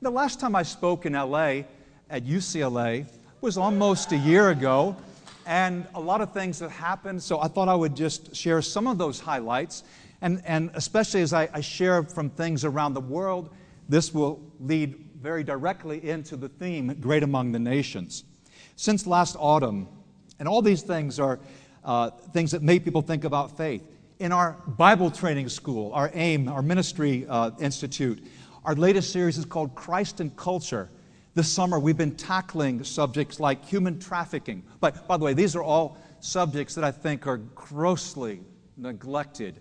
The last time I spoke in LA at UCLA was almost a year ago, and a lot of things have happened, so I thought I would just share some of those highlights. And, and especially as I, I share from things around the world, this will lead very directly into the theme Great Among the Nations. Since last autumn, and all these things are uh, things that make people think about faith. In our Bible training school, our AIM, our ministry uh, institute, our latest series is called Christ and Culture. This summer, we've been tackling subjects like human trafficking. But by the way, these are all subjects that I think are grossly neglected.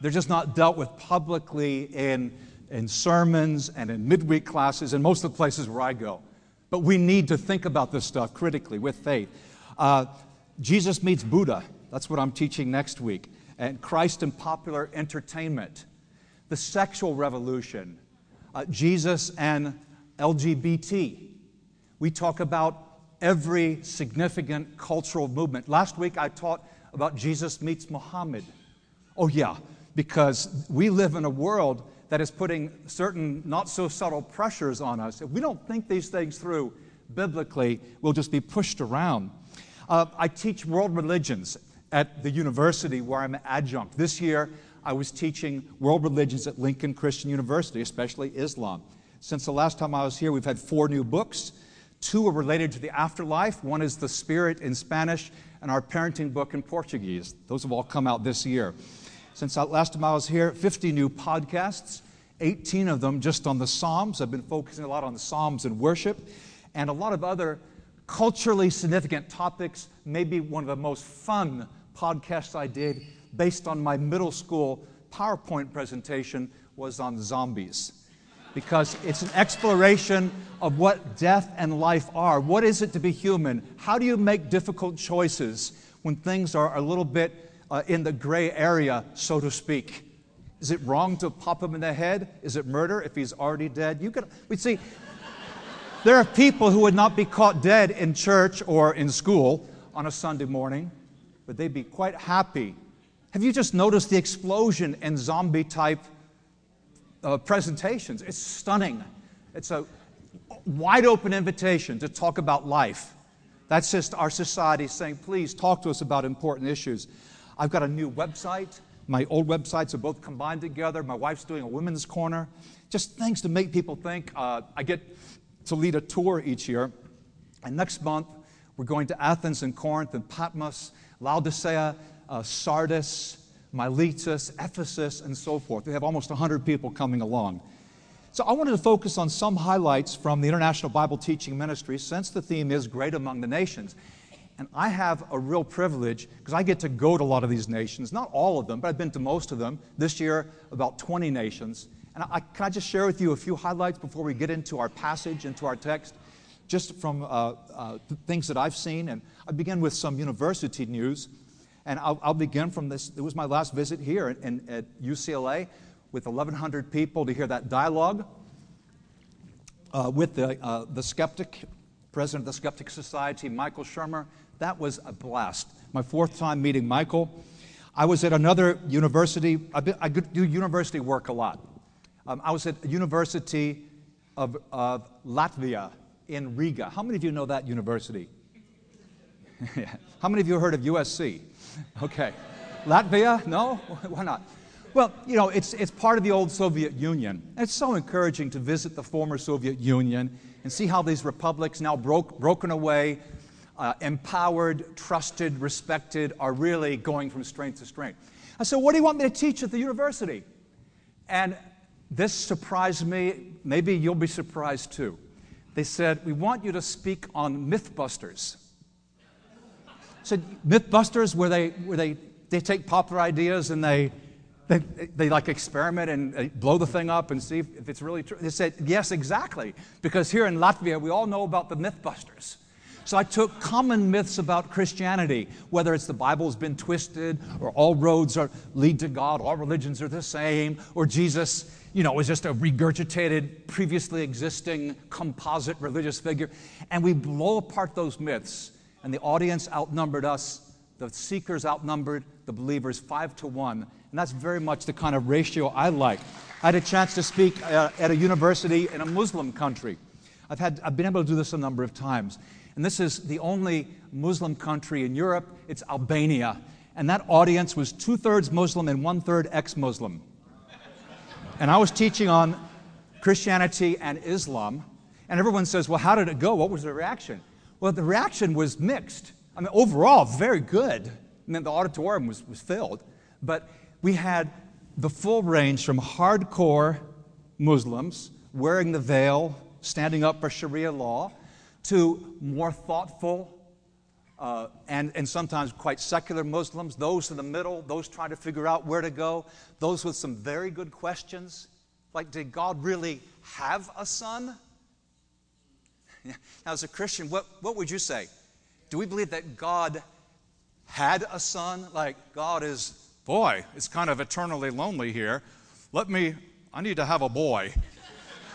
They're just not dealt with publicly in, in sermons and in midweek classes and most of the places where I go. But we need to think about this stuff critically with faith. Uh, Jesus meets Buddha. That's what I'm teaching next week. And Christ and popular entertainment. The sexual revolution. Uh, Jesus and LGBT. We talk about every significant cultural movement. Last week I taught about Jesus meets Muhammad. Oh, yeah, because we live in a world that is putting certain not so subtle pressures on us. If we don't think these things through biblically, we'll just be pushed around. Uh, I teach world religions at the university where I'm an adjunct. This year, I was teaching world religions at Lincoln Christian University, especially Islam. Since the last time I was here, we've had four new books. Two are related to the afterlife. One is The Spirit in Spanish, and our parenting book in Portuguese. Those have all come out this year. Since the last time I was here, 50 new podcasts, 18 of them just on the Psalms. I've been focusing a lot on the Psalms and worship, and a lot of other culturally significant topics. Maybe one of the most fun podcasts I did based on my middle school PowerPoint presentation was on zombies because it's an exploration of what death and life are. What is it to be human? How do you make difficult choices when things are a little bit uh, in the gray area, so to speak? Is it wrong to pop him in the head? Is it murder if he's already dead? You can, we see, there are people who would not be caught dead in church or in school on a Sunday morning, but they'd be quite happy. Have you just noticed the explosion in zombie type uh, presentations. It's stunning. It's a wide open invitation to talk about life. That's just our society saying, please talk to us about important issues. I've got a new website. My old websites are both combined together. My wife's doing a women's corner. Just things to make people think. Uh, I get to lead a tour each year. And next month, we're going to Athens and Corinth and Patmos, Laodicea, uh, Sardis, Miletus, Ephesus, and so forth. They have almost 100 people coming along. So I wanted to focus on some highlights from the International Bible Teaching Ministry since the theme is Great Among the Nations. And I have a real privilege because I get to go to a lot of these nations, not all of them, but I've been to most of them. This year, about 20 nations. And I, can I just share with you a few highlights before we get into our passage, into our text, just from uh, uh, things that I've seen? And I begin with some university news. And I'll, I'll, begin from this. It was my last visit here in, in, at UCLA with 1,100 people to hear that dialogue uh, with the, uh, the skeptic, president of the Skeptic Society, Michael Shermer. That was a blast. My fourth time meeting Michael. I was at another university. I do university work a lot. Um, I was at University of, of Latvia in Riga. How many of you know that university? How many of you heard of USC? Okay. Latvia? No? Why not? Well, you know, it's, it's part of the old Soviet Union. It's so encouraging to visit the former Soviet Union and see how these republics, now broke, broken away, uh, empowered, trusted, respected, are really going from strength to strength. I said, What do you want me to teach at the university? And this surprised me. Maybe you'll be surprised too. They said, We want you to speak on Mythbusters said Mythbusters, where they, where they, they take popular ideas and they, they, they like experiment and uh, blow the thing up and see if, it's really true. They said, yes, exactly. Because here in Latvia, we all know about the Mythbusters. So I took common myths about Christianity, whether it's the Bible's been twisted, or all roads are, lead to God, all religions are the same, or Jesus, you know, was just a regurgitated, previously existing composite religious figure. And we blow apart those myths and the audience outnumbered us. The seekers outnumbered the believers five to one. And that's very much the kind of ratio I like. I had a chance to speak uh, at a university in a Muslim country. I've, had, I've been able to do this a number of times. And this is the only Muslim country in Europe. It's Albania. And that audience was two thirds Muslim and one third ex Muslim. And I was teaching on Christianity and Islam. And everyone says, Well, how did it go? What was the reaction? Well, the reaction was mixed. I mean, overall, very good. I mean, the auditorium was, was filled. But we had the full range from hardcore Muslims wearing the veil, standing up for Sharia law, to more thoughtful uh, and, and sometimes quite secular Muslims, those in the middle, those trying to figure out where to go, those with some very good questions, like, did God really have a son? Now, as a Christian, what, what would you say? Do we believe that God had a son? Like, God is, boy, it's kind of eternally lonely here. Let me, I need to have a boy.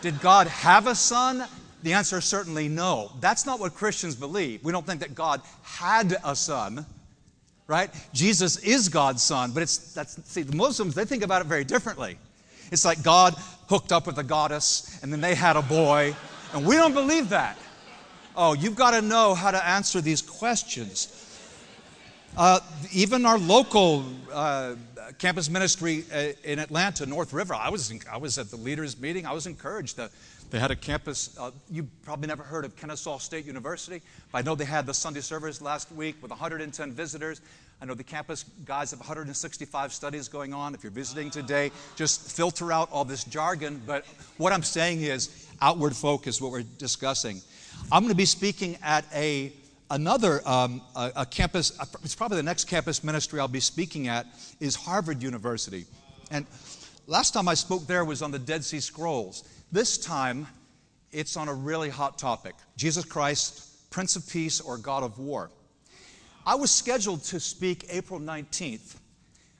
Did God have a son? The answer is certainly no. That's not what Christians believe. We don't think that God had a son, right? Jesus is God's son, but it's that's see the Muslims they think about it very differently. It's like God hooked up with a goddess and then they had a boy, and we don't believe that. Oh, you've got to know how to answer these questions. Uh, even our local uh, campus ministry uh, in Atlanta, North River, I was, I was at the leaders' meeting. I was encouraged. To, they had a campus, uh, you probably never heard of Kennesaw State University, but I know they had the Sunday service last week with 110 visitors. I know the campus guys have 165 studies going on. If you're visiting today, just filter out all this jargon. But what I'm saying is outward focus, what we're discussing. I'm going to be speaking at a another um, a, a campus. It's probably the next campus ministry I'll be speaking at is Harvard University, and last time I spoke there was on the Dead Sea Scrolls. This time, it's on a really hot topic Jesus Christ, Prince of Peace or God of War. I was scheduled to speak April 19th,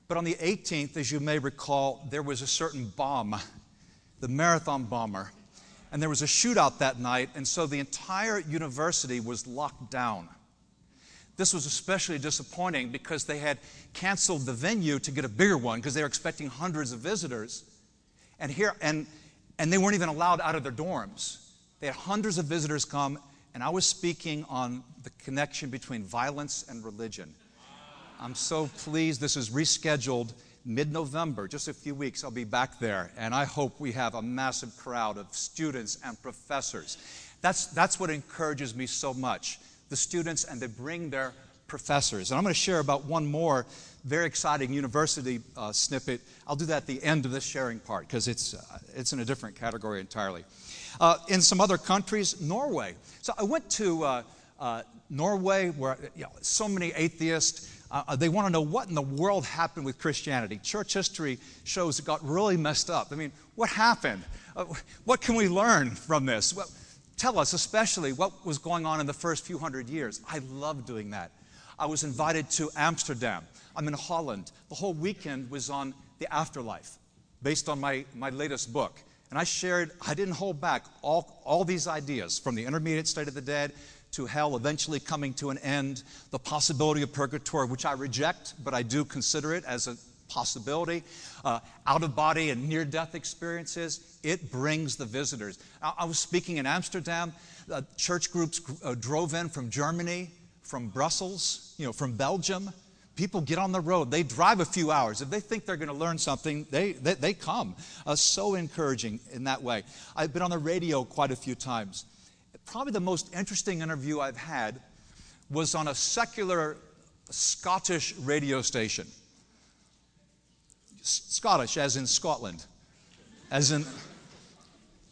but on the 18th, as you may recall, there was a certain bomb, the marathon bomber, and there was a shootout that night, and so the entire university was locked down. This was especially disappointing because they had canceled the venue to get a bigger one because they were expecting hundreds of visitors. And here, and and they weren't even allowed out of their dorms. They had hundreds of visitors come, and I was speaking on the connection between violence and religion. I'm so pleased this is rescheduled mid November, just a few weeks. I'll be back there, and I hope we have a massive crowd of students and professors. That's, that's what encourages me so much. The students, and they bring their professors. And I'm going to share about one more very exciting university uh, snippet. I'll do that at the end of this sharing part because it's, uh, it's in a different category entirely. Uh, in some other countries, Norway. So I went to uh, uh, Norway where you know, so many atheists. Uh, they want to know what in the world happened with Christianity. Church history shows it got really messed up. I mean, what happened? what can we learn from this? Well, tell us, especially, what was going on in the first few hundred years. I love doing that. I was invited to Amsterdam. I'm in Holland. The whole weekend was on the afterlife, based on my, my latest book. And I shared, I didn't hold back all, all these ideas from the intermediate state of the dead to hell eventually coming to an end, the possibility of purgatory, which I reject, but I do consider it as a possibility, uh, out of body and near death experiences. It brings the visitors. I, I was speaking in Amsterdam. Uh, church groups uh, drove in from Germany, from Brussels, you know, from Belgium. People get on the road. They drive a few hours. If they think they're going to learn something, they, they, they come. Uh, so encouraging in that way. I've been on the radio quite a few times. Probably the most interesting interview I've had was on a secular Scottish radio station. Scottish, as in Scotland, as in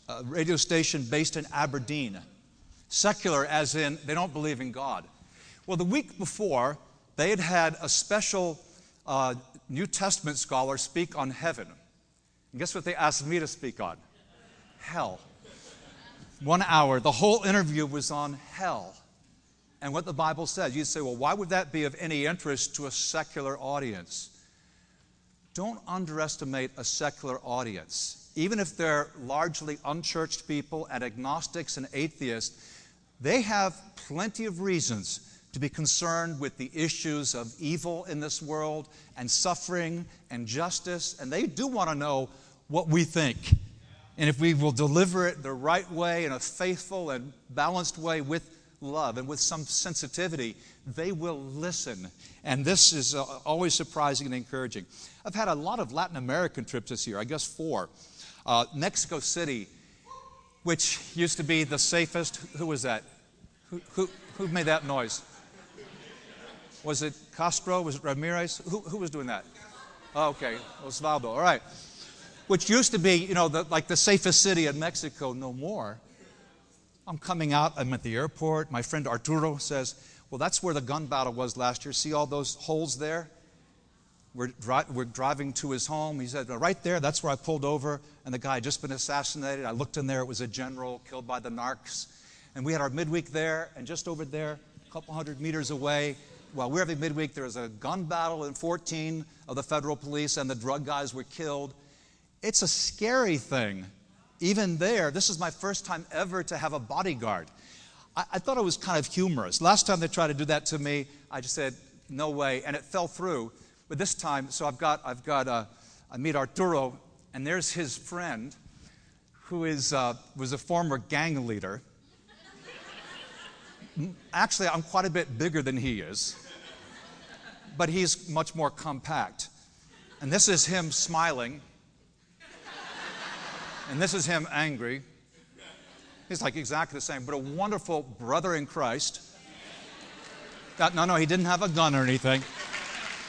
a radio station based in Aberdeen. Secular, as in they don't believe in God. Well, the week before, they had had a special uh, New Testament scholar speak on heaven. And guess what they asked me to speak on? Hell. One hour. The whole interview was on hell and what the Bible says. You'd say, well, why would that be of any interest to a secular audience? Don't underestimate a secular audience. Even if they're largely unchurched people and agnostics and atheists, they have plenty of reasons to be concerned with the issues of evil in this world and suffering and justice. And they do want to know what we think. And if we will deliver it the right way, in a faithful and balanced way with love and with some sensitivity, they will listen. And this is uh, always surprising and encouraging. I've had a lot of Latin American trips this year, I guess four. Uh, Mexico City, which used to be the safest. Who was that? Who, who, who made that noise? Was it Castro? Was it Ramirez? Who, who was doing that? Oh, okay, Osvaldo. All right. Which used to be, you know, the, like the safest city in Mexico, no more. I'm coming out, I'm at the airport. My friend Arturo says, Well, that's where the gun battle was last year. See all those holes there? We're, dri- we're driving to his home. He said, Right there, that's where I pulled over, and the guy had just been assassinated. I looked in there, it was a general killed by the narcs. And we had our midweek there, and just over there, a couple hundred meters away, while we were having midweek, there was a gun battle in 14 of the federal police, and the drug guys were killed. It's a scary thing. Even there, this is my first time ever to have a bodyguard. I, I thought it was kind of humorous. Last time they tried to do that to me, I just said, no way, and it fell through. But this time, so I've got, I've got, uh, I meet Arturo, and there's his friend, who is, uh, was a former gang leader. Actually, I'm quite a bit bigger than he is but he's much more compact. And this is him smiling. And this is him angry. He's like exactly the same, but a wonderful brother in Christ. That, no, no, he didn't have a gun or anything.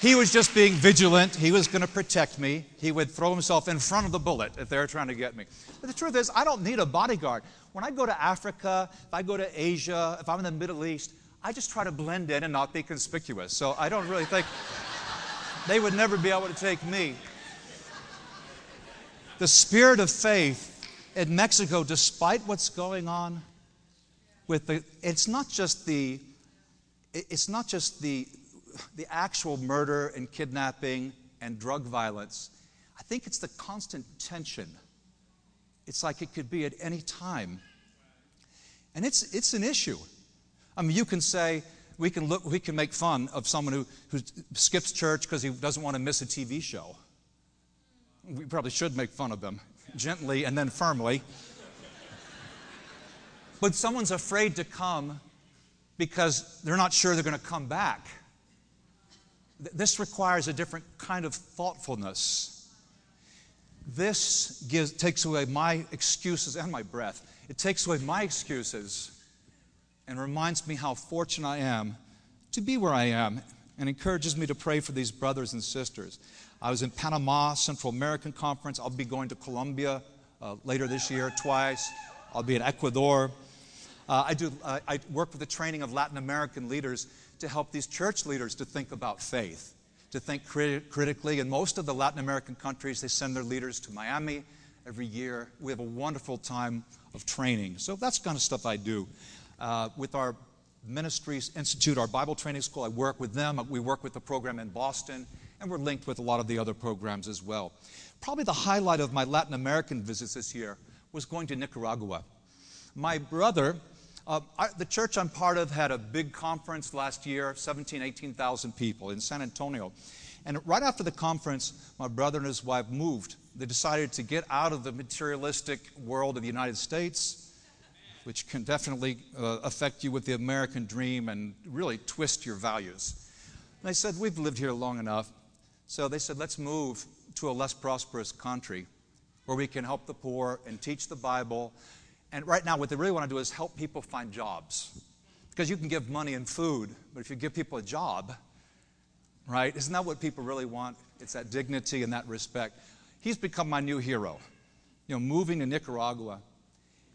He was just being vigilant. He was going to protect me. He would throw himself in front of the bullet if they were trying to get me. But the truth is, I don't need a bodyguard. When I go to Africa, if I go to Asia, if I'm in the Middle East, I just try to blend in and not be conspicuous. So I don't really think they would never be able to take me. The spirit of faith in Mexico, despite what's going on with the, it's not just the, it's not just the, the actual murder and kidnapping and drug violence. I think it's the constant tension. It's like it could be at any time. And it's, it's an issue. I mean, you can say, we can, look, we can make fun of someone who, who skips church because he doesn't want to miss a TV show. We probably should make fun of them gently and then firmly. but someone's afraid to come because they're not sure they're going to come back. This requires a different kind of thoughtfulness. This gives, takes away my excuses and my breath. It takes away my excuses and reminds me how fortunate I am to be where I am and encourages me to pray for these brothers and sisters. I was in Panama, Central American Conference. I'll be going to Colombia uh, later this year twice. I'll be in Ecuador. Uh, I, do, uh, I work with the training of Latin American leaders to help these church leaders to think about faith, to think crit- critically. In most of the Latin American countries, they send their leaders to Miami every year. We have a wonderful time of training. So that's kind of stuff I do. Uh, with our Ministries Institute, our Bible training school, I work with them. We work with the program in Boston, and we're linked with a lot of the other programs as well. Probably the highlight of my Latin American visits this year was going to Nicaragua. My brother, uh, I, the church I'm part of had a big conference last year, 17, 18,000 people in San Antonio. And right after the conference, my brother and his wife moved. They decided to get out of the materialistic world of the United States which can definitely uh, affect you with the American dream and really twist your values. And they said, We've lived here long enough. So they said, Let's move to a less prosperous country where we can help the poor and teach the Bible. And right now, what they really want to do is help people find jobs. Because you can give money and food, but if you give people a job, right, isn't that what people really want? It's that dignity and that respect. He's become my new hero. You know, moving to Nicaragua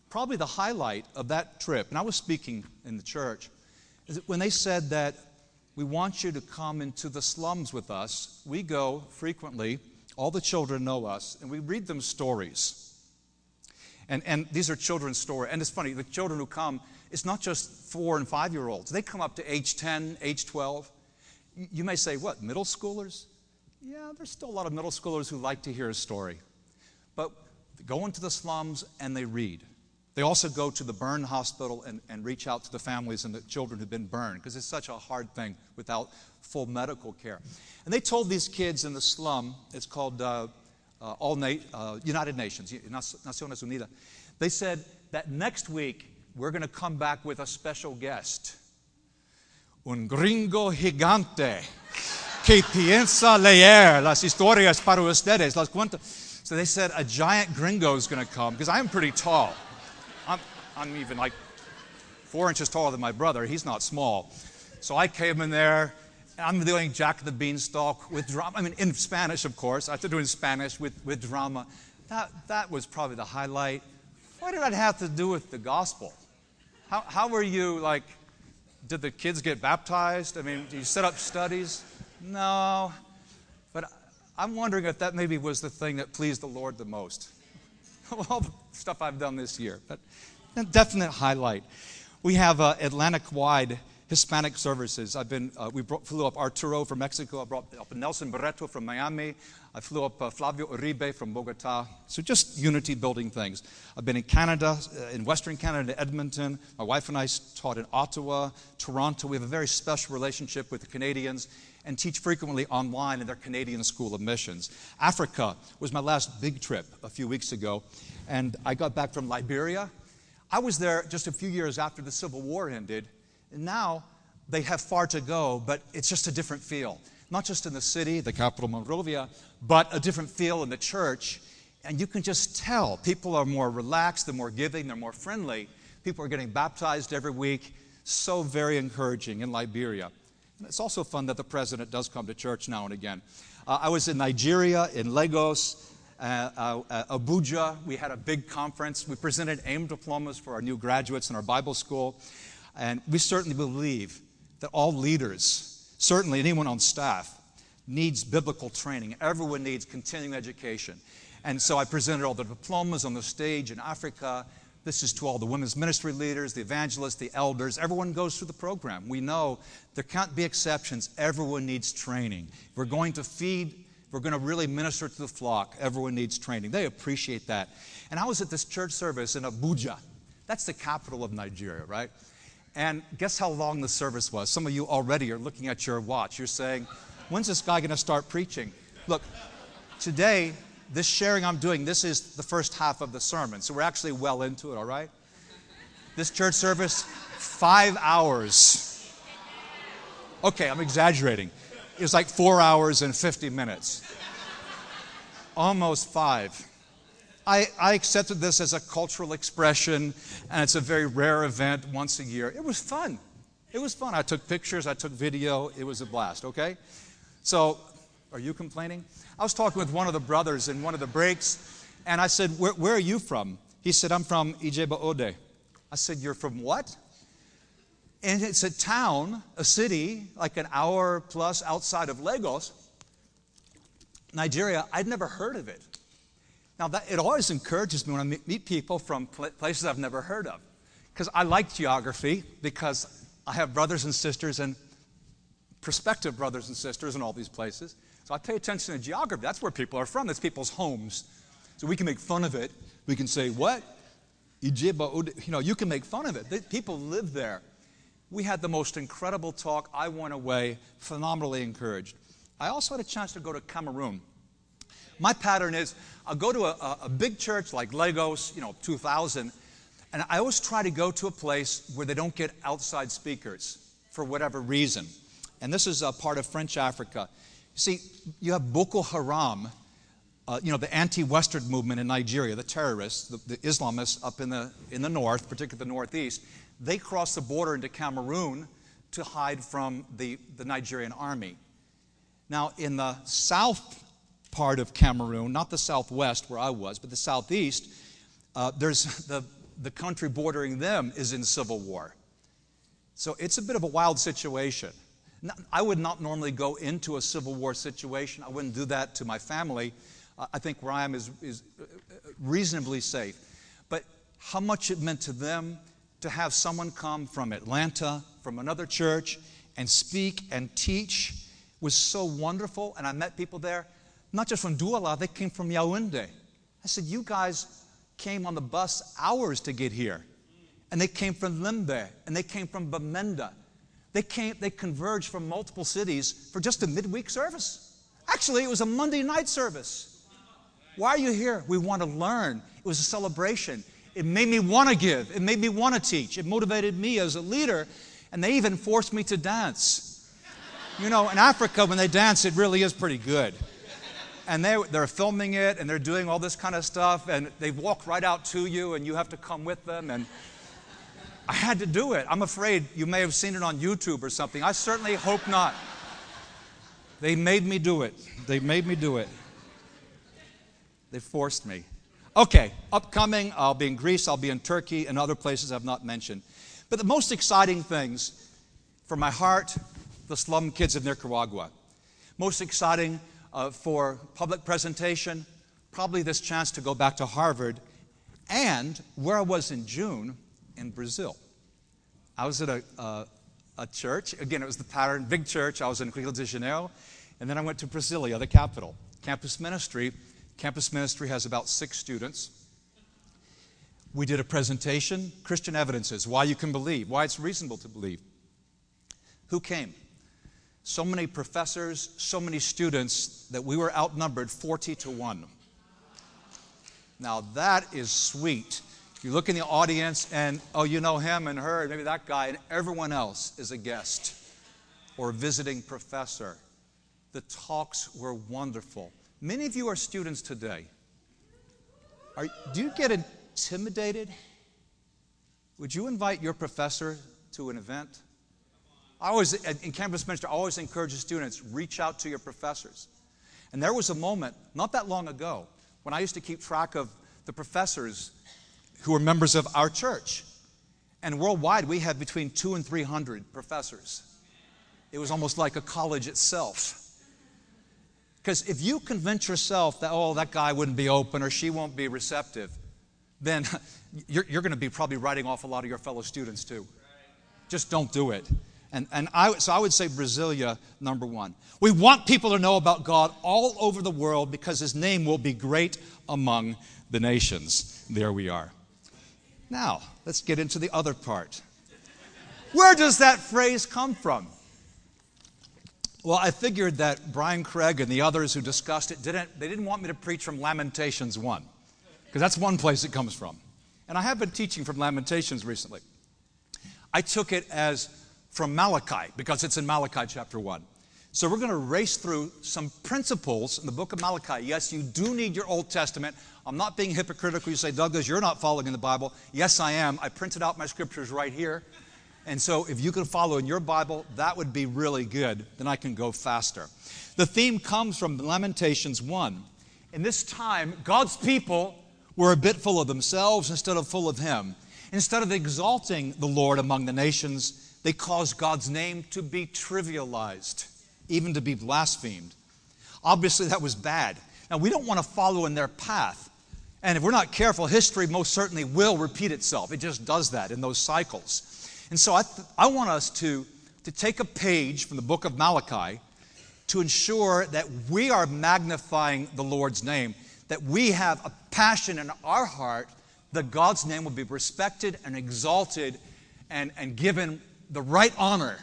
probably the highlight of that trip, and I was speaking in the church, is when they said that we want you to come into the slums with us. We go frequently, all the children know us, and we read them stories. And, and these are children's stories. And it's funny, the children who come, it's not just four and five year olds. They come up to age 10, age 12. You may say, what, middle schoolers? Yeah, there's still a lot of middle schoolers who like to hear a story. But they go into the slums and they read. They also go to the burn hospital and, and reach out to the families and the children who've been burned because it's such a hard thing without full medical care. And they told these kids in the slum, it's called uh, uh, all na- uh, United Nations, Naciones Unidas. They said that next week we're going to come back with a special guest. Un gringo gigante que piensa leer las historias para ustedes, las cuentas. So they said a giant gringo is going to come because I'm pretty tall. I'm, I'm even like four inches taller than my brother. He's not small. So I came in there. I'm doing Jack the Beanstalk with drama. I mean, in Spanish, of course. I have to do it in Spanish with, with drama. That, that was probably the highlight. What did that have to do with the gospel? How, how were you, like, did the kids get baptized? I mean, did you set up studies? No. But I'm wondering if that maybe was the thing that pleased the Lord the most. All the stuff I've done this year. But a definite highlight. We have uh, Atlantic wide Hispanic services. I've been, uh, we brought, flew up Arturo from Mexico. I brought up Nelson Barreto from Miami. I flew up uh, Flavio Uribe from Bogota. So just unity building things. I've been in Canada, uh, in Western Canada, Edmonton. My wife and I taught in Ottawa, Toronto. We have a very special relationship with the Canadians and teach frequently online in their Canadian School of Missions. Africa was my last big trip a few weeks ago, and I got back from Liberia. I was there just a few years after the Civil War ended, and now they have far to go, but it's just a different feel. Not just in the city, the capital Monrovia, but a different feel in the church. And you can just tell people are more relaxed, they're more giving, they're more friendly. People are getting baptized every week. So very encouraging in Liberia. It's also fun that the president does come to church now and again. Uh, I was in Nigeria, in Lagos, uh, uh Abuja. We had a big conference. We presented AIM diplomas for our new graduates in our Bible school. And we certainly believe that all leaders, certainly anyone on staff, needs biblical training. Everyone needs continuing education. And so I presented all the diplomas on the stage in Africa. This is to all the women's ministry leaders, the evangelists, the elders. Everyone goes through the program. We know there can't be exceptions. Everyone needs training. we're going to feed, we're going to really minister to the flock. Everyone needs training. They appreciate that. And I was at this church service in Abuja. That's the capital of Nigeria, right? And guess how long the service was? Some of you already are looking at your watch. You're saying, when's this guy going to start preaching? Look, today, this sharing I'm doing, this is the first half of the sermon. So we're actually well into it, all right? This church service, five hours. Okay, I'm exaggerating. It was like four hours and 50 minutes. Almost five. I, I accepted this as a cultural expression, and it's a very rare event once a year. It was fun. It was fun. I took pictures, I took video. It was a blast, okay? So, are you complaining? I was talking with one of the brothers in one of the breaks, and I said, Where, where are you from? He said, I'm from Ijebu Ode. I said, You're from what? And it's a town, a city, like an hour plus outside of Lagos, Nigeria. I'd never heard of it. Now, that, it always encourages me when I meet people from places I've never heard of. Because I like geography, because I have brothers and sisters and prospective brothers and sisters in all these places. So I pay attention to geography. That's where people are from, that's people's homes. So we can make fun of it. We can say, What? You know, you can make fun of it. People live there. We had the most incredible talk. I went away phenomenally encouraged. I also had a chance to go to Cameroon. My pattern is I'll go to a, a big church like Lagos, you know, 2000, and I always try to go to a place where they don't get outside speakers for whatever reason. And this is a part of French Africa. See, you have Boko Haram, uh, you know, the anti-Western movement in Nigeria, the terrorists, the, the, Islamists up in the, in the north, particularly the northeast. They cross the border into Cameroon to hide from the, the Nigerian army. Now, in the south part of Cameroon, not the southwest where I was, but the southeast, uh, there's the, the country bordering them is in civil war. So it's a bit of a wild situation. I would not normally go into a civil war situation. I wouldn't do that to my family. I think where I am is, is uh, reasonably safe. But how much it meant to them to have someone come from Atlanta, from another church, and speak and teach was so wonderful. And I met people there not just from Douala, they came from Yaoundé. I said, You guys came on the bus hours to get here. And they came from Limbe, and they came from Bamenda. They, came, they converged from multiple cities for just a midweek service. Actually, it was a Monday night service. Why are you here? We want to learn. It was a celebration. It made me want to give. It made me want to teach. It motivated me as a leader. And they even forced me to dance. You know, in Africa, when they dance, it really is pretty good. And they, they're filming it and they're doing all this kind of stuff. And they walk right out to you and you have to come with them. And I had to do it. I'm afraid you may have seen it on YouTube or something. I certainly hope not. They made me do it. They made me do it. They forced me. Okay, upcoming, I'll be in Greece, I'll be in Turkey, and other places I've not mentioned. But the most exciting things for my heart, the slum kids of Nicaragua. Most exciting uh, for public presentation, probably this chance to go back to Harvard, and where I was in June in Brazil. I was at a, uh, a church, again, it was the pattern, big church. I was in Rio de Janeiro, and then I went to Brasilia, the capital. Campus ministry Campus ministry has about six students. We did a presentation, Christian evidences, why you can believe, why it's reasonable to believe. Who came? So many professors, so many students that we were outnumbered 40 to 1. Now that is sweet. You look in the audience and, oh, you know him and her, maybe that guy, and everyone else is a guest or a visiting professor. The talks were wonderful. Many of you are students today. Are, do you get intimidated? Would you invite your professor to an event? I always, in campus ministry, I always encourage students reach out to your professors. And there was a moment, not that long ago, when I used to keep track of the professors who were members of our church. And worldwide, we had between two and 300 professors. It was almost like a college itself. Because if you convince yourself that, oh, that guy wouldn't be open or she won't be receptive, then you're, you're going to be probably writing off a lot of your fellow students too. Just don't do it. And, and I, so I would say Brasilia, number one. We want people to know about God all over the world because his name will be great among the nations. There we are. Now, let's get into the other part. Where does that phrase come from? Well, I figured that Brian Craig and the others who discussed it didn't, they didn't want me to preach from Lamentations 1, because that's one place it comes from. And I have been teaching from Lamentations recently. I took it as from Malachi, because it's in Malachi chapter 1. So we're going to race through some principles in the book of Malachi. Yes, you do need your Old Testament. I'm not being hypocritical. You say, Douglas, you're not following the Bible. Yes, I am. I printed out my scriptures right here. And so if you can follow in your Bible, that would be really good. Then I can go faster. The theme comes from Lamentations 1. In this time, God's people were a bit full of themselves instead of full of Him. Instead of exalting the Lord among the nations, they caused God's name to be trivialized, even to be blasphemed. Obviously, that was bad. Now, we don't want to follow in their path. And if we're not careful, history most certainly will repeat itself. It just does that in those cycles. And so I, th- I want us to, to take a page from the book of Malachi to ensure that we are magnifying the Lord's name, that we have a passion in our heart that God's name will be respected and exalted and, and given the right honor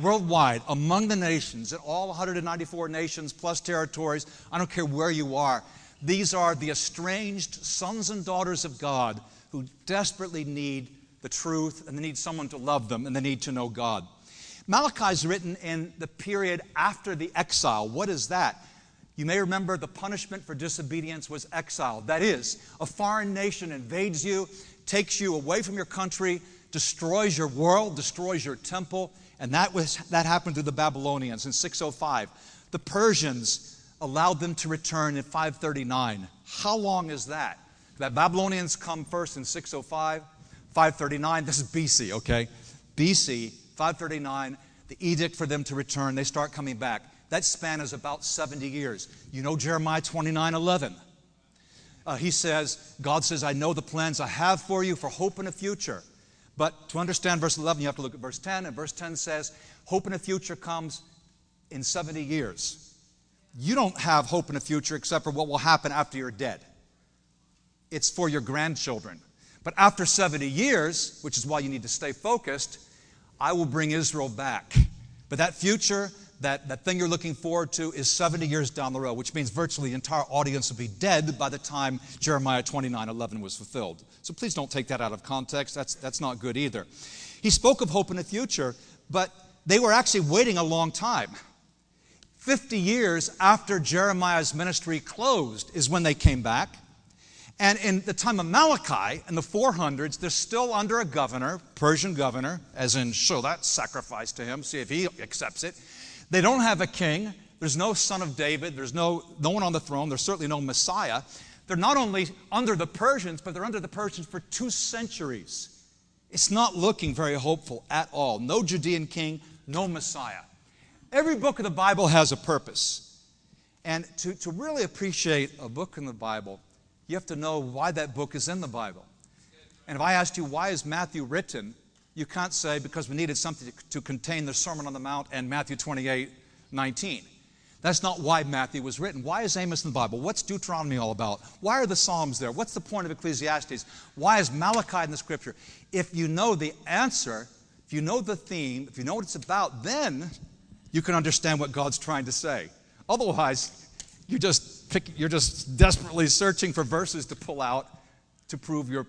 worldwide among the nations, in all 194 nations plus territories. I don't care where you are. These are the estranged sons and daughters of God who desperately need the truth, and they need someone to love them, and they need to know God. Malachi is written in the period after the exile. What is that? You may remember the punishment for disobedience was exile. That is, a foreign nation invades you, takes you away from your country, destroys your world, destroys your temple, and that, was, that happened to the Babylonians in 605. The Persians allowed them to return in 539. How long is that? The Babylonians come first in 605. 539. This is BC, okay? BC, 539, the edict for them to return. They start coming back. That span is about 70 years. You know Jeremiah 29 11. Uh, he says, God says, I know the plans I have for you for hope and a future. But to understand verse 11, you have to look at verse 10. And verse 10 says, Hope in a future comes in 70 years. You don't have hope in a future except for what will happen after you're dead. It's for your grandchildren. But after 70 years, which is why you need to stay focused, I will bring Israel back. But that future, that, that thing you're looking forward to is 70 years down the road, which means virtually the entire audience will be dead by the time Jeremiah 29 11 was fulfilled. So please don't take that out of context. That's, that's not good either. He spoke of hope in the future, but they were actually waiting a long time. 50 years after Jeremiah's ministry closed is when they came back. And in the time of Malachi, in the 400s, they're still under a governor, Persian governor, as in, show that sacrifice to him, see if he accepts it. They don't have a king. There's no son of David. There's no, no one on the throne. There's certainly no Messiah. They're not only under the Persians, but they're under the Persians for two centuries. It's not looking very hopeful at all. No Judean king, no Messiah. Every book of the Bible has a purpose. And to, to really appreciate a book in the Bible, you have to know why that book is in the Bible. And if I asked you, why is Matthew written? You can't say because we needed something to, to contain the Sermon on the Mount and Matthew 28 19. That's not why Matthew was written. Why is Amos in the Bible? What's Deuteronomy all about? Why are the Psalms there? What's the point of Ecclesiastes? Why is Malachi in the scripture? If you know the answer, if you know the theme, if you know what it's about, then you can understand what God's trying to say. Otherwise, you're just, you're just desperately searching for verses to pull out to prove your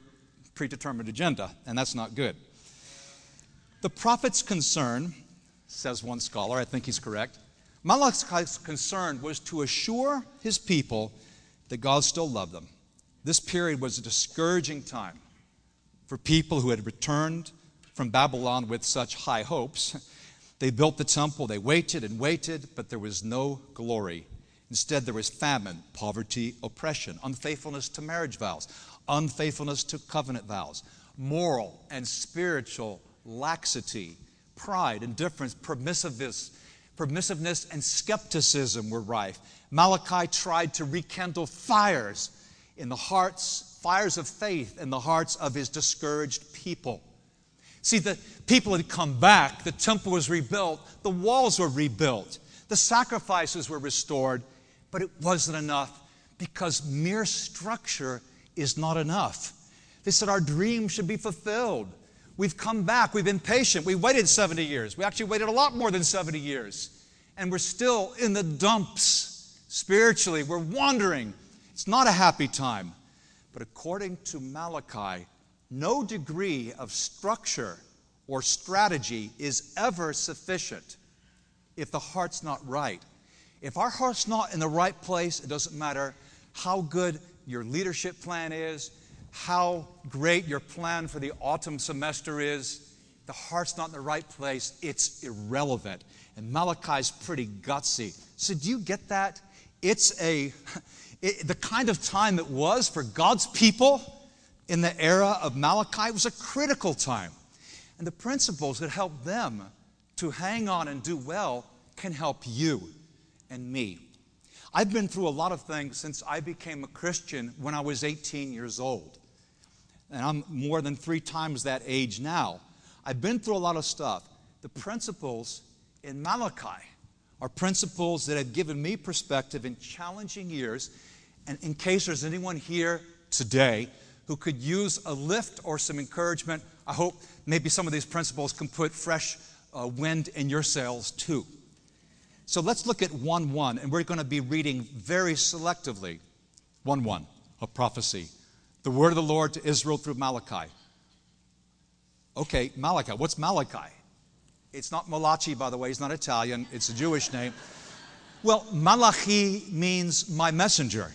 predetermined agenda, and that's not good. The prophet's concern, says one scholar, I think he's correct, Malachi's concern was to assure his people that God still loved them. This period was a discouraging time for people who had returned from Babylon with such high hopes. They built the temple, they waited and waited, but there was no glory. Instead, there was famine, poverty, oppression, unfaithfulness to marriage vows, unfaithfulness to covenant vows, moral and spiritual laxity, pride, indifference, permissiveness, permissiveness and skepticism were rife. Malachi tried to rekindle fires in the hearts, fires of faith in the hearts of his discouraged people. See, the people had come back, the temple was rebuilt, the walls were rebuilt, the sacrifices were restored, but it wasn't enough because mere structure is not enough. They said our dreams should be fulfilled. We've come back. We've been patient. We waited 70 years. We actually waited a lot more than 70 years. And we're still in the dumps spiritually. We're wandering. It's not a happy time. But according to Malachi, no degree of structure or strategy is ever sufficient if the heart's not right. If our heart's not in the right place, it doesn't matter how good your leadership plan is, how great your plan for the autumn semester is, the heart's not in the right place, it's irrelevant. And Malachi's pretty gutsy. So, do you get that? It's a, it, the kind of time it was for God's people in the era of Malachi was a critical time. And the principles that help them to hang on and do well can help you and me. I've been through a lot of things since I became a Christian when I was 18 years old. And I'm more than three times that age now. I've been through a lot of stuff. The principles in Malachi are principles that have given me perspective in challenging years. And in case there's anyone here today who could use a lift or some encouragement, I hope maybe some of these principles can put fresh uh, wind in your sails too. So let's look at 1 1, and we're going to be reading very selectively 1 1, a prophecy. The word of the Lord to Israel through Malachi. Okay, Malachi. What's Malachi? It's not Malachi, by the way. He's not Italian. It's a Jewish name. Well, Malachi means my messenger.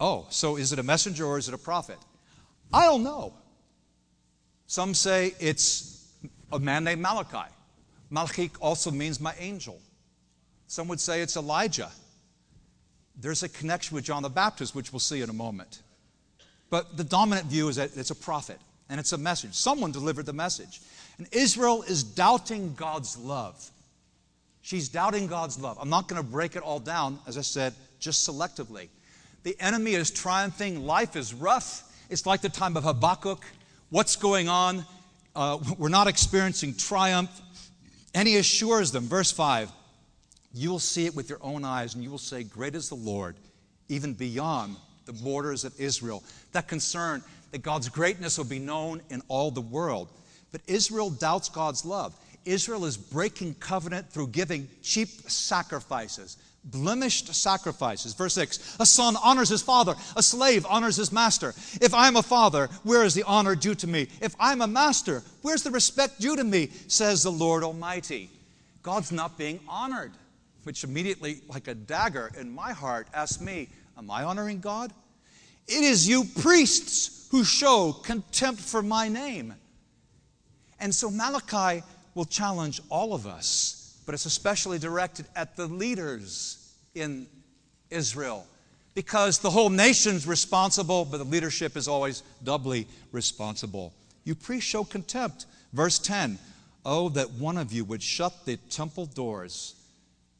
Oh, so is it a messenger or is it a prophet? I don't know. Some say it's a man named Malachi. Malachi also means my angel. Some would say it's Elijah. There's a connection with John the Baptist, which we'll see in a moment. But the dominant view is that it's a prophet and it's a message. Someone delivered the message. And Israel is doubting God's love. She's doubting God's love. I'm not going to break it all down, as I said, just selectively. The enemy is triumphing. Life is rough. It's like the time of Habakkuk. What's going on? Uh, we're not experiencing triumph. And he assures them, verse 5 you will see it with your own eyes, and you will say, Great is the Lord, even beyond the borders of Israel. That concern that God's greatness will be known in all the world. But Israel doubts God's love. Israel is breaking covenant through giving cheap sacrifices, blemished sacrifices. Verse 6 A son honors his father, a slave honors his master. If I'm a father, where is the honor due to me? If I'm a master, where's the respect due to me? Says the Lord Almighty. God's not being honored, which immediately, like a dagger in my heart, asks me, Am I honoring God? It is you priests who show contempt for my name. And so Malachi will challenge all of us, but it's especially directed at the leaders in Israel because the whole nation's responsible, but the leadership is always doubly responsible. You priests show contempt. Verse 10 Oh, that one of you would shut the temple doors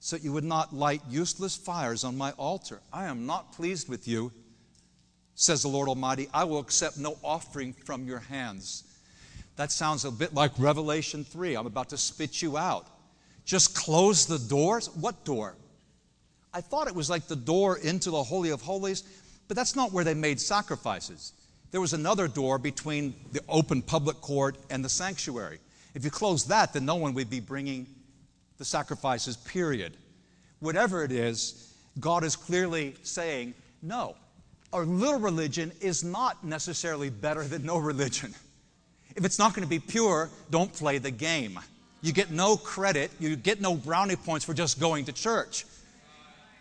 so that you would not light useless fires on my altar. I am not pleased with you, says the Lord Almighty. I will accept no offering from your hands. That sounds a bit like Revelation 3. I'm about to spit you out. Just close the doors? What door? I thought it was like the door into the Holy of Holies, but that's not where they made sacrifices. There was another door between the open public court and the sanctuary. If you close that, then no one would be bringing the sacrifices, period. Whatever it is, God is clearly saying, no, a little religion is not necessarily better than no religion. If it's not going to be pure, don't play the game. You get no credit, you get no brownie points for just going to church.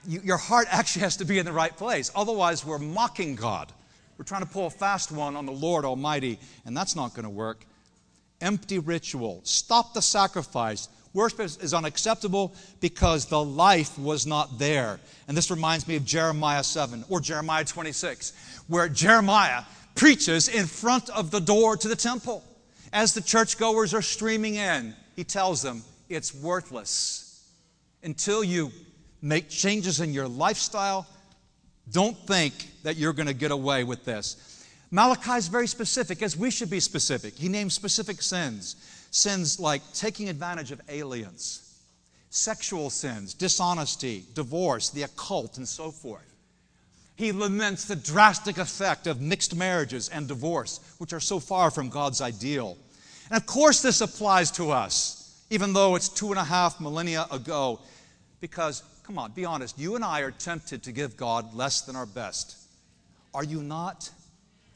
You, your heart actually has to be in the right place. Otherwise, we're mocking God. We're trying to pull a fast one on the Lord Almighty, and that's not going to work empty ritual. Stop the sacrifice. Worship is unacceptable because the life was not there. And this reminds me of Jeremiah 7 or Jeremiah 26, where Jeremiah preaches in front of the door to the temple. As the churchgoers are streaming in, he tells them it's worthless. Until you make changes in your lifestyle, don't think that you're going to get away with this. Malachi is very specific, as we should be specific. He names specific sins sins like taking advantage of aliens, sexual sins, dishonesty, divorce, the occult, and so forth. He laments the drastic effect of mixed marriages and divorce, which are so far from God's ideal. And of course, this applies to us, even though it's two and a half millennia ago, because, come on, be honest, you and I are tempted to give God less than our best. Are you not?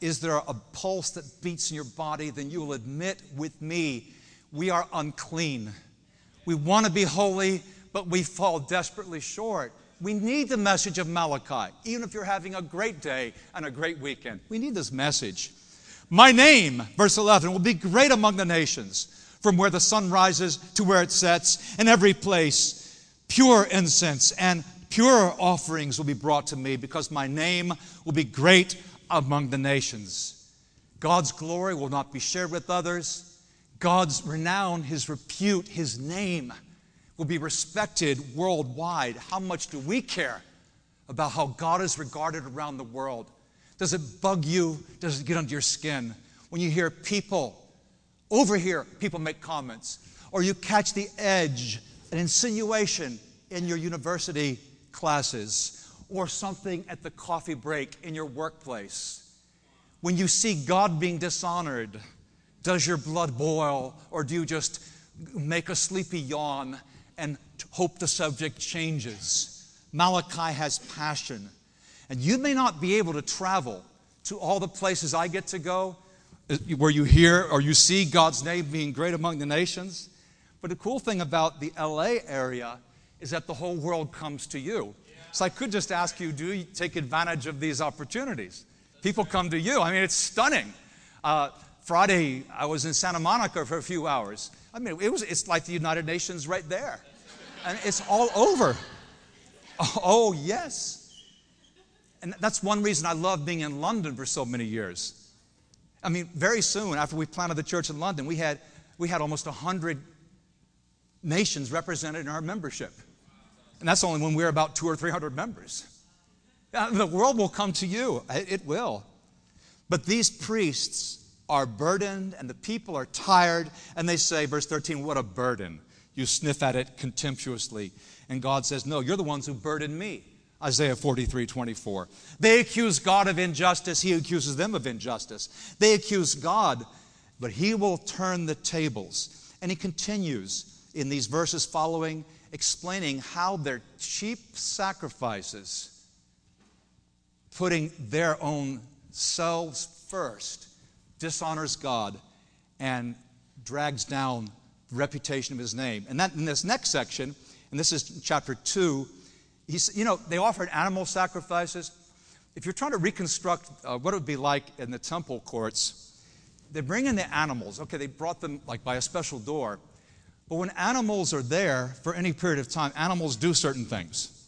Is there a pulse that beats in your body? Then you will admit with me, we are unclean. We want to be holy, but we fall desperately short. We need the message of Malachi, even if you're having a great day and a great weekend. We need this message. My name, verse 11, will be great among the nations, from where the sun rises to where it sets, in every place. Pure incense and pure offerings will be brought to me, because my name will be great among the nations. God's glory will not be shared with others. God's renown, his repute, his name will be respected worldwide. How much do we care about how God is regarded around the world? Does it bug you? Does it get under your skin? When you hear people, over here, people make comments, or you catch the edge, an insinuation in your university classes, or something at the coffee break in your workplace. When you see God being dishonored, does your blood boil or do you just make a sleepy yawn and hope the subject changes? Malachi has passion. And you may not be able to travel to all the places I get to go uh, where you hear or you see God's name being great among the nations. But the cool thing about the LA area is that the whole world comes to you. So I could just ask you, do you take advantage of these opportunities? People come to you. I mean, it's stunning. Uh, Friday, I was in Santa Monica for a few hours. I mean, it was, it's like the United Nations right there. And it's all over. Oh, yes. And that's one reason I love being in London for so many years. I mean, very soon after we planted the church in London, we had, we had almost 100 nations represented in our membership. And that's only when we're about two or three hundred members. Uh, the world will come to you, it will. But these priests are burdened and the people are tired, and they say, verse 13, what a burden. You sniff at it contemptuously. And God says, No, you're the ones who burden me. Isaiah 43, 24. They accuse God of injustice, He accuses them of injustice. They accuse God, but He will turn the tables And he continues in these verses following, explaining how their cheap sacrifices, putting their own selves first, dishonors God and drags down the reputation of his name. And that in this next section, and this is chapter 2, he's, you know, they offered animal sacrifices. If you're trying to reconstruct uh, what it would be like in the temple courts, they bring in the animals. Okay, they brought them like by a special door. But when animals are there for any period of time, animals do certain things,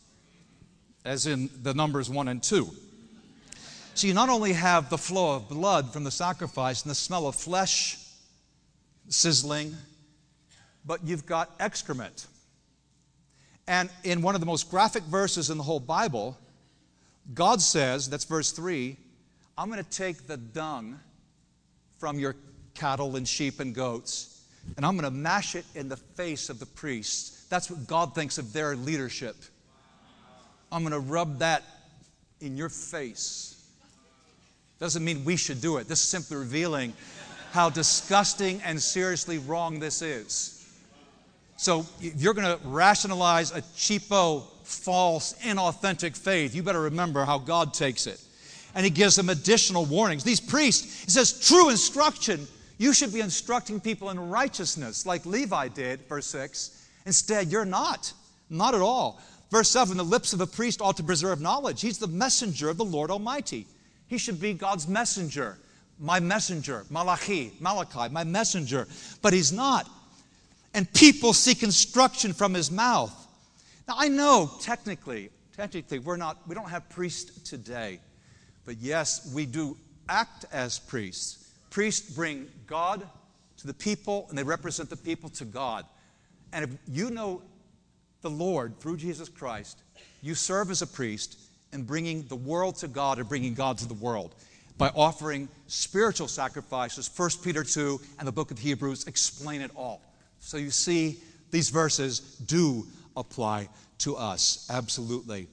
as in the numbers 1 and 2. So you not only have the flow of blood from the sacrifice and the smell of flesh sizzling, but you've got excrement. And in one of the most graphic verses in the whole Bible, God says, that's verse 3, I'm going to take the dung from your cattle and sheep and goats, and I'm going to mash it in the face of the priests. That's what God thinks of their leadership. I'm going to rub that in your face. Doesn't mean we should do it. This is simply revealing how disgusting and seriously wrong this is. So, if you're going to rationalize a cheapo, false, inauthentic faith, you better remember how God takes it. And he gives them additional warnings. These priests, he says, true instruction. You should be instructing people in righteousness, like Levi did, verse 6. Instead, you're not. Not at all. Verse 7 the lips of a priest ought to preserve knowledge. He's the messenger of the Lord Almighty. He should be God's messenger, my messenger, Malachi, Malachi, my messenger. But he's not. And people seek instruction from his mouth. Now I know technically, technically, we're not, we don't have priests today. But yes, we do act as priests. Priests bring God to the people and they represent the people to God. And if you know the Lord through Jesus Christ, you serve as a priest in bringing the world to God and bringing God to the world by offering spiritual sacrifices. 1 Peter 2 and the book of Hebrews explain it all. So you see, these verses do apply to us, absolutely.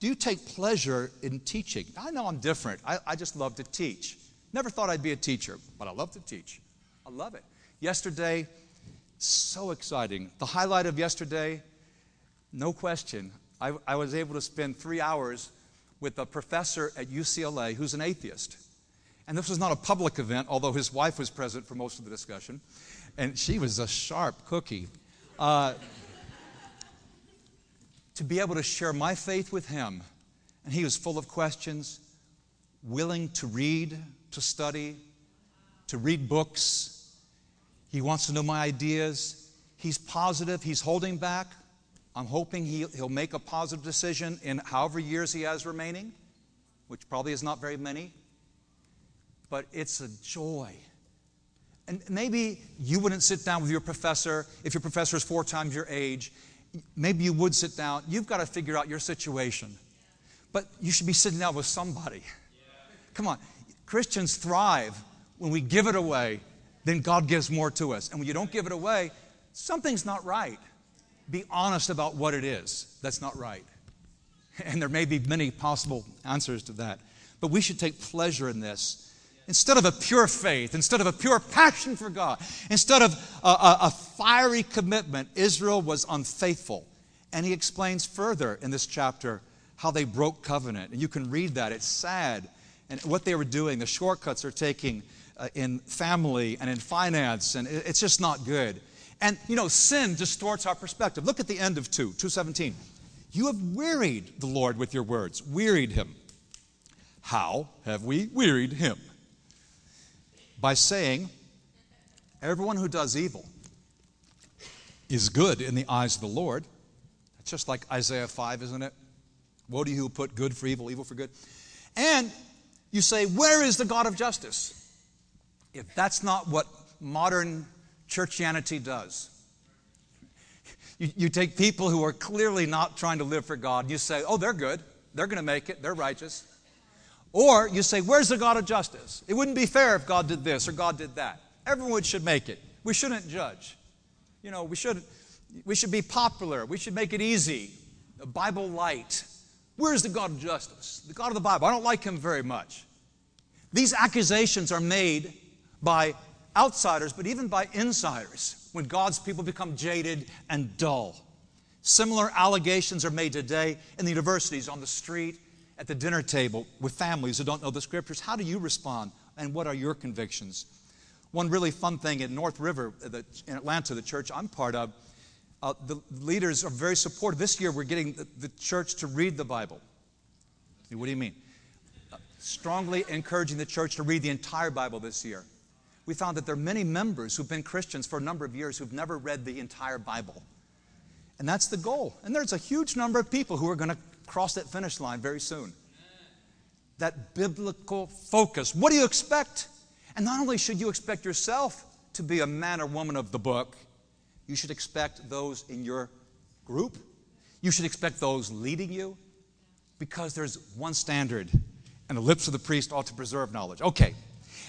Do you take pleasure in teaching? I know I'm different. I, I just love to teach. Never thought I'd be a teacher, but I love to teach. I love it. Yesterday, so exciting. The highlight of yesterday, no question, I, I was able to spend three hours with a professor at UCLA who's an atheist. And this was not a public event, although his wife was present for most of the discussion. And she was a sharp cookie. Uh, to be able to share my faith with him, and he was full of questions, willing to read, to study, to read books. He wants to know my ideas. He's positive, he's holding back. I'm hoping he, will make a positive decision in however years he has remaining, which probably is not very many. But it's a joy. And maybe you wouldn't sit down with your professor if your professor is four times your age. Maybe you would sit down. You've got to figure out your situation. But you should be sitting down with somebody. Come on. Christians thrive when we give it away, then God gives more to us. And when you don't give it away, something's not right be honest about what it is that's not right. And there may be many possible answers to that. But we should take pleasure in this. Instead of a pure faith, instead of a pure passion for God, instead of a, a, a fiery commitment, Israel was unfaithful. And he explains further in this chapter how they broke covenant. And you can read that. It's sad. And what they were doing, the shortcuts they're taking uh, in family and in finance, and it's just not good. And you know, sin distorts our perspective. Look at the end of 2, 217. You have wearied the Lord with your words, wearied him. How have we wearied him? By saying, everyone who does evil is good in the eyes of the Lord. That's just like Isaiah 5, isn't it? Woe to you who put good for evil, evil for good. And you say, Where is the God of justice? If that's not what modern churchianity does. You, you take people who are clearly not trying to live for God, and you say, oh, they're good. They're going to make it. They're righteous. Or you say, where's the God of justice? It wouldn't be fair if God did this or God did that. Everyone should make it. We shouldn't judge. You know, we should, we should be popular. We should make it easy. Bible light. Where's the God of justice? The God of the Bible. I don't like him very much. These accusations are made by outsiders, but even by insiders when God's people become jaded and dull. Similar allegations are made today in the universities, on the street, at the dinner table, with families who don't know the scriptures. How do you respond, and what are your convictions? One really fun thing at North River, the, in Atlanta, the church I'm part of, uh, the leaders are very supportive. This year, we're getting the, the church to read the Bible. What do you mean? Uh, strongly encouraging the church to read the entire Bible this year. We found that there are many members who've been Christians for a number of years who've never read the entire Bible. And that's the goal. And there's a huge number of people who are going to cross that finish line very soon. That biblical focus. What do you expect? And not only should you expect yourself to be a man or woman of the book, you should expect those in your group. You should expect those leading you because there's one standard, and the lips of the priest ought to preserve knowledge. Okay.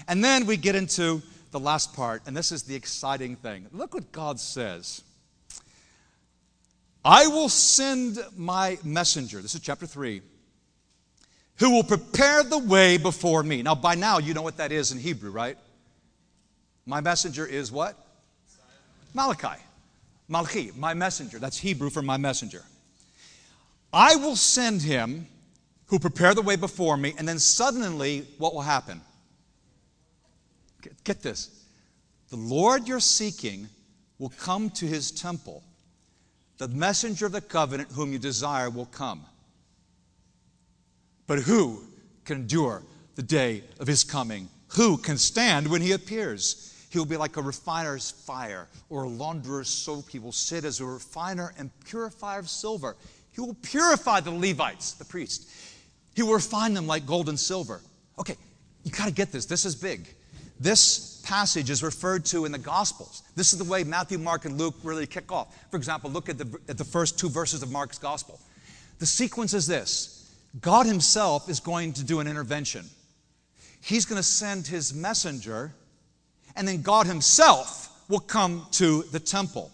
And then we get into the last part, and this is the exciting thing. Look what God says. I will send my messenger. This is chapter 3 who will prepare the way before me. Now, by now, you know what that is in Hebrew, right? My messenger is what? Malachi. Malachi, my messenger. That's Hebrew for my messenger. I will send him who prepare the way before me, and then suddenly, what will happen? Get, this. The Lord you're seeking will come to his temple. The messenger of the covenant whom you desire will come. But who can endure the day of his coming? Who can stand when he appears? He will be like a refiner's fire or a launderer's soap. He will sit as a refiner and purifier of silver. He will purify the Levites, the priests. He will refine them like gold and silver. Okay, you got to get this. This is big. This passage is referred to in the Gospels. This is the way Matthew, Mark, and Luke really kick off. For example, look at the, at the first two verses of Mark's Gospel. The sequence is this God Himself is going to do an intervention. He's going to send His messenger, and then God Himself will come to the temple.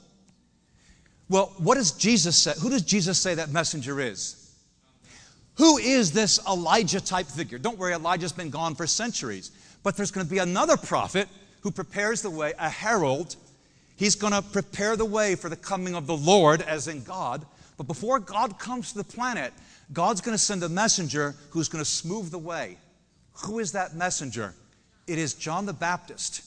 Well, what does Jesus say? Who does Jesus say that messenger is? Who is this Elijah type figure? Don't worry, Elijah's been gone for centuries. But there's going to be another prophet who prepares the way, a herald. He's going to prepare the way for the coming of the Lord, as in God. But before God comes to the planet, God's going to send a messenger who's going to smooth the way. Who is that messenger? It is John the Baptist.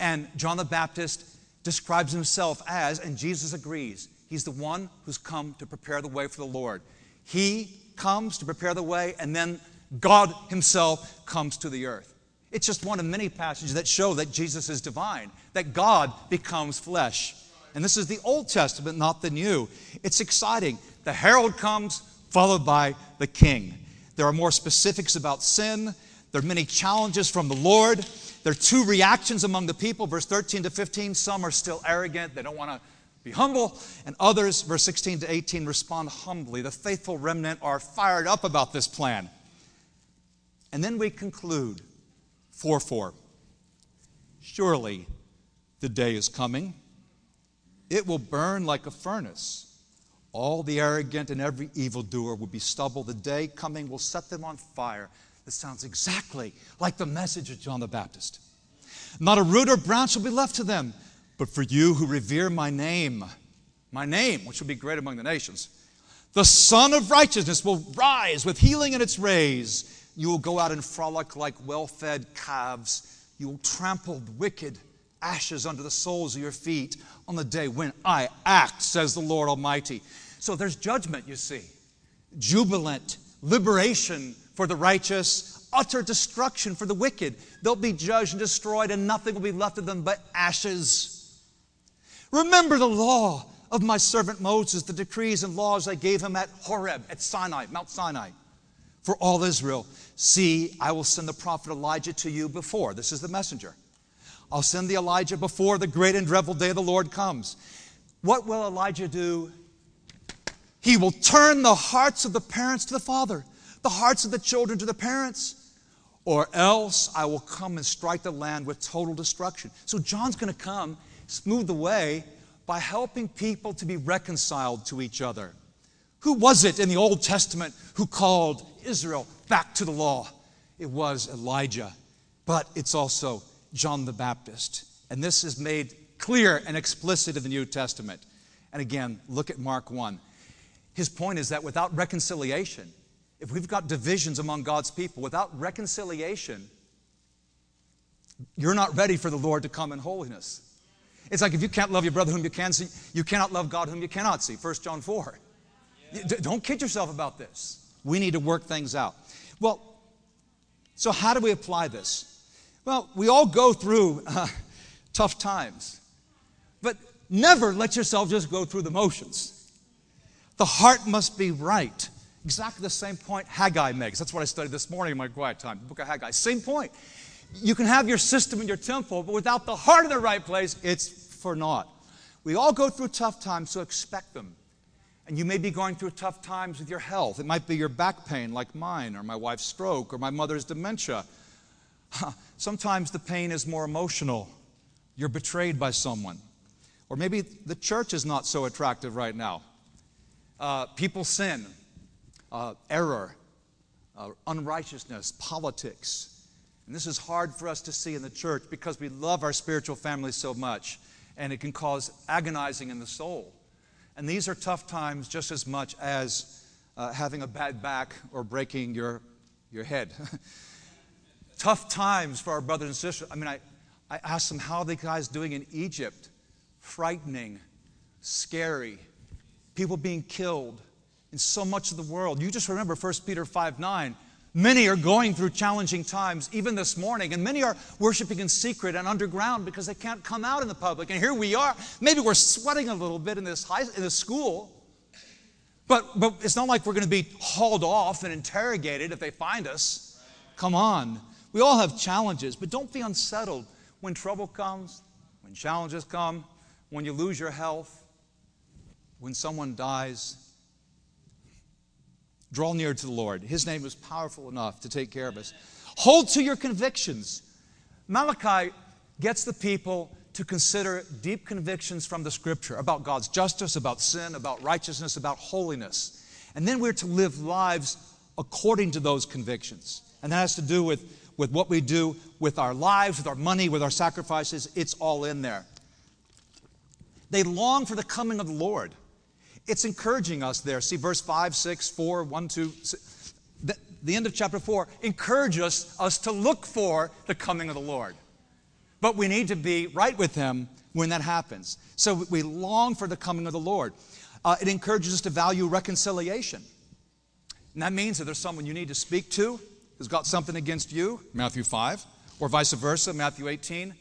And John the Baptist describes himself as, and Jesus agrees, he's the one who's come to prepare the way for the Lord. He comes to prepare the way, and then God himself comes to the earth. It's just one of many passages that show that Jesus is divine, that God becomes flesh. And this is the Old Testament, not the New. It's exciting. The herald comes, followed by the king. There are more specifics about sin. There are many challenges from the Lord. There are two reactions among the people, verse 13 to 15. Some are still arrogant, they don't want to be humble. And others, verse 16 to 18, respond humbly. The faithful remnant are fired up about this plan. And then we conclude 4 4. Surely the day is coming. It will burn like a furnace all the arrogant and every evildoer will be stubble. The day coming will set them on fire. This sounds exactly like the message of John the Baptist. Not a root or branch will be left to them, but for you who revere my name, my name, which will be great among the nations, the Sun of Righteousness will rise with healing in its rays. You will go out and frolic like well fed calves. You will trample the wicked ashes under the soles of your feet on the day when I act, says the Lord Almighty. So there's judgment, you see. Jubilant, liberation for the righteous, utter destruction for the wicked. They'll be judged and destroyed, and nothing will be left of them but ashes. Remember the law of my servant Moses, the decrees and laws I gave him at Horeb, at Sinai, Mount Sinai, for all Israel. See, I will send the prophet Elijah to you before. This is the messenger I'll send the Elijah before the great and dreadful day of the Lord comes. What will Elijah do? He will turn the hearts of the parents to the father, the hearts of the children to the parents, or else I will come and strike the land with total destruction. So John's going to come, smooth the way by helping people to be reconciled to each other. Who was it in the Old Testament who called Israel back to the law? It was Elijah, but it's also John the Baptist. And this is made clear and explicit in the New Testament. And again, look at Mark 1. His point is that without reconciliation, if we've got divisions among God's people, without reconciliation, you're not ready for the Lord to come in holiness. It's like if you can't love your brother whom you can see, you cannot love God whom you cannot see. 1 John 4. Don't kid yourself about this. We need to work things out. Well, so how do we apply this? Well, we all go through uh, tough times, but never let yourself just go through the motions. The heart must be right. Exactly the same point Haggai makes. That's what I studied this morning in my quiet time, the book of Haggai. Same point. You can have your system in your temple, but without the heart in the right place, it's for naught. We all go through tough times, so expect them. And you may be going through tough times with your health. It might be your back pain, like mine, or my wife's stroke, or my mother's dementia. Sometimes the pain is more emotional. You're betrayed by someone. Or maybe the church is not so attractive right now. Uh, people sin, uh, error, uh, unrighteousness, politics. And this is hard for us to see in the church because we love our spiritual family so much, and it can cause agonizing in the soul. And these are tough times just as much as uh, having a bad back or breaking your, your head. tough times for our brothers and sisters. I mean, I, I asked them, how are the guys doing in Egypt? Frightening, scary, people being killed in so much of the world. You just remember 1 Peter 5 9. Many are going through challenging times, even this morning, and many are worshiping in secret and underground because they can't come out in the public. And here we are. Maybe we're sweating a little bit in this, high, in this school, but, but it's not like we're going to be hauled off and interrogated if they find us. Come on. We all have challenges, but don't be unsettled when trouble comes, when challenges come, when you lose your health, when someone dies, draw near to the Lord. His name is powerful enough to take care of us. Hold to your convictions. Malachi gets the people to consider deep convictions from the scripture about God's justice, about sin, about righteousness, about holiness. And then we're to live lives according to those convictions. And that has to do with, with what we do with our lives, with our money, with our sacrifices. It's all in there. They long for the coming of the Lord. It's encouraging us there. See verse 5, 6, 4, 1, 2. The, the end of chapter 4 encourages us, us to look for the coming of the Lord. But we need to be right with Him when that happens. So we long for the coming of the Lord. Uh, it encourages us to value reconciliation. And that means that there's someone you need to speak to who's got something against you, Matthew 5, or vice versa, Matthew 18.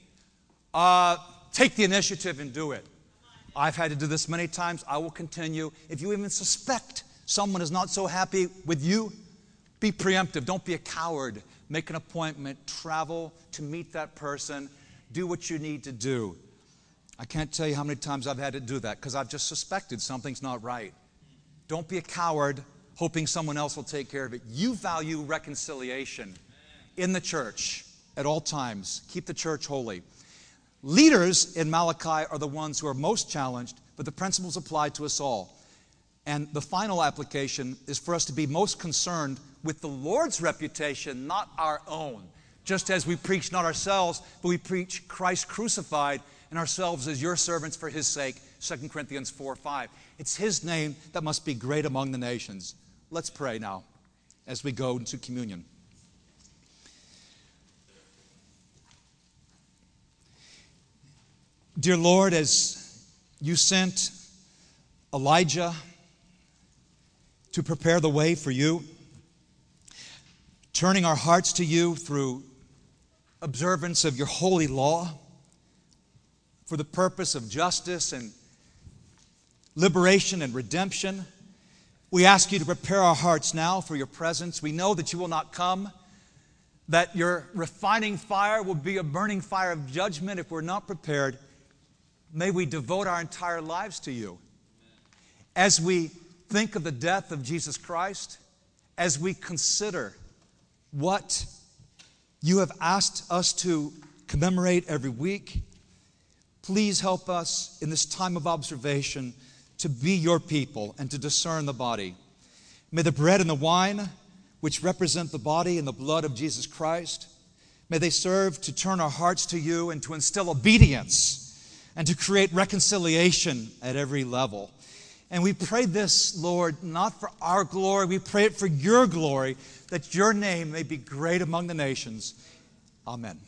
Uh, take the initiative and do it. I've had to do this many times. I will continue. If you even suspect someone is not so happy with you, be preemptive. Don't be a coward. Make an appointment. Travel to meet that person. Do what you need to do. I can't tell you how many times I've had to do that because I've just suspected something's not right. Don't be a coward hoping someone else will take care of it. You value reconciliation in the church at all times. Keep the church holy. Leaders in Malachi are the ones who are most challenged, but the principles apply to us all. And the final application is for us to be most concerned with the Lord's reputation, not our own. Just as we preach not ourselves, but we preach Christ crucified and ourselves as your servants for his sake. 2 Corinthians 4 5. It's his name that must be great among the nations. Let's pray now as we go into communion. Dear Lord, as you sent Elijah to prepare the way for you, turning our hearts to you through observance of your holy law for the purpose of justice and liberation and redemption. We ask you to prepare our hearts now for your presence. We know that you will not come, that your refining fire will be a burning fire of judgment if we're not prepared. May we devote our entire lives to you. As we think of the death of Jesus Christ, as we consider what you have asked us to commemorate every week, please help us in this time of observation to be your people and to discern the body. May the bread and the wine, which represent the body and the blood of Jesus Christ, May they serve to turn our hearts to you and to instill obedience and to create reconciliation at every level. And we pray this, Lord, not for our glory, we pray it for your glory, that your name may be great among the nations. Amen.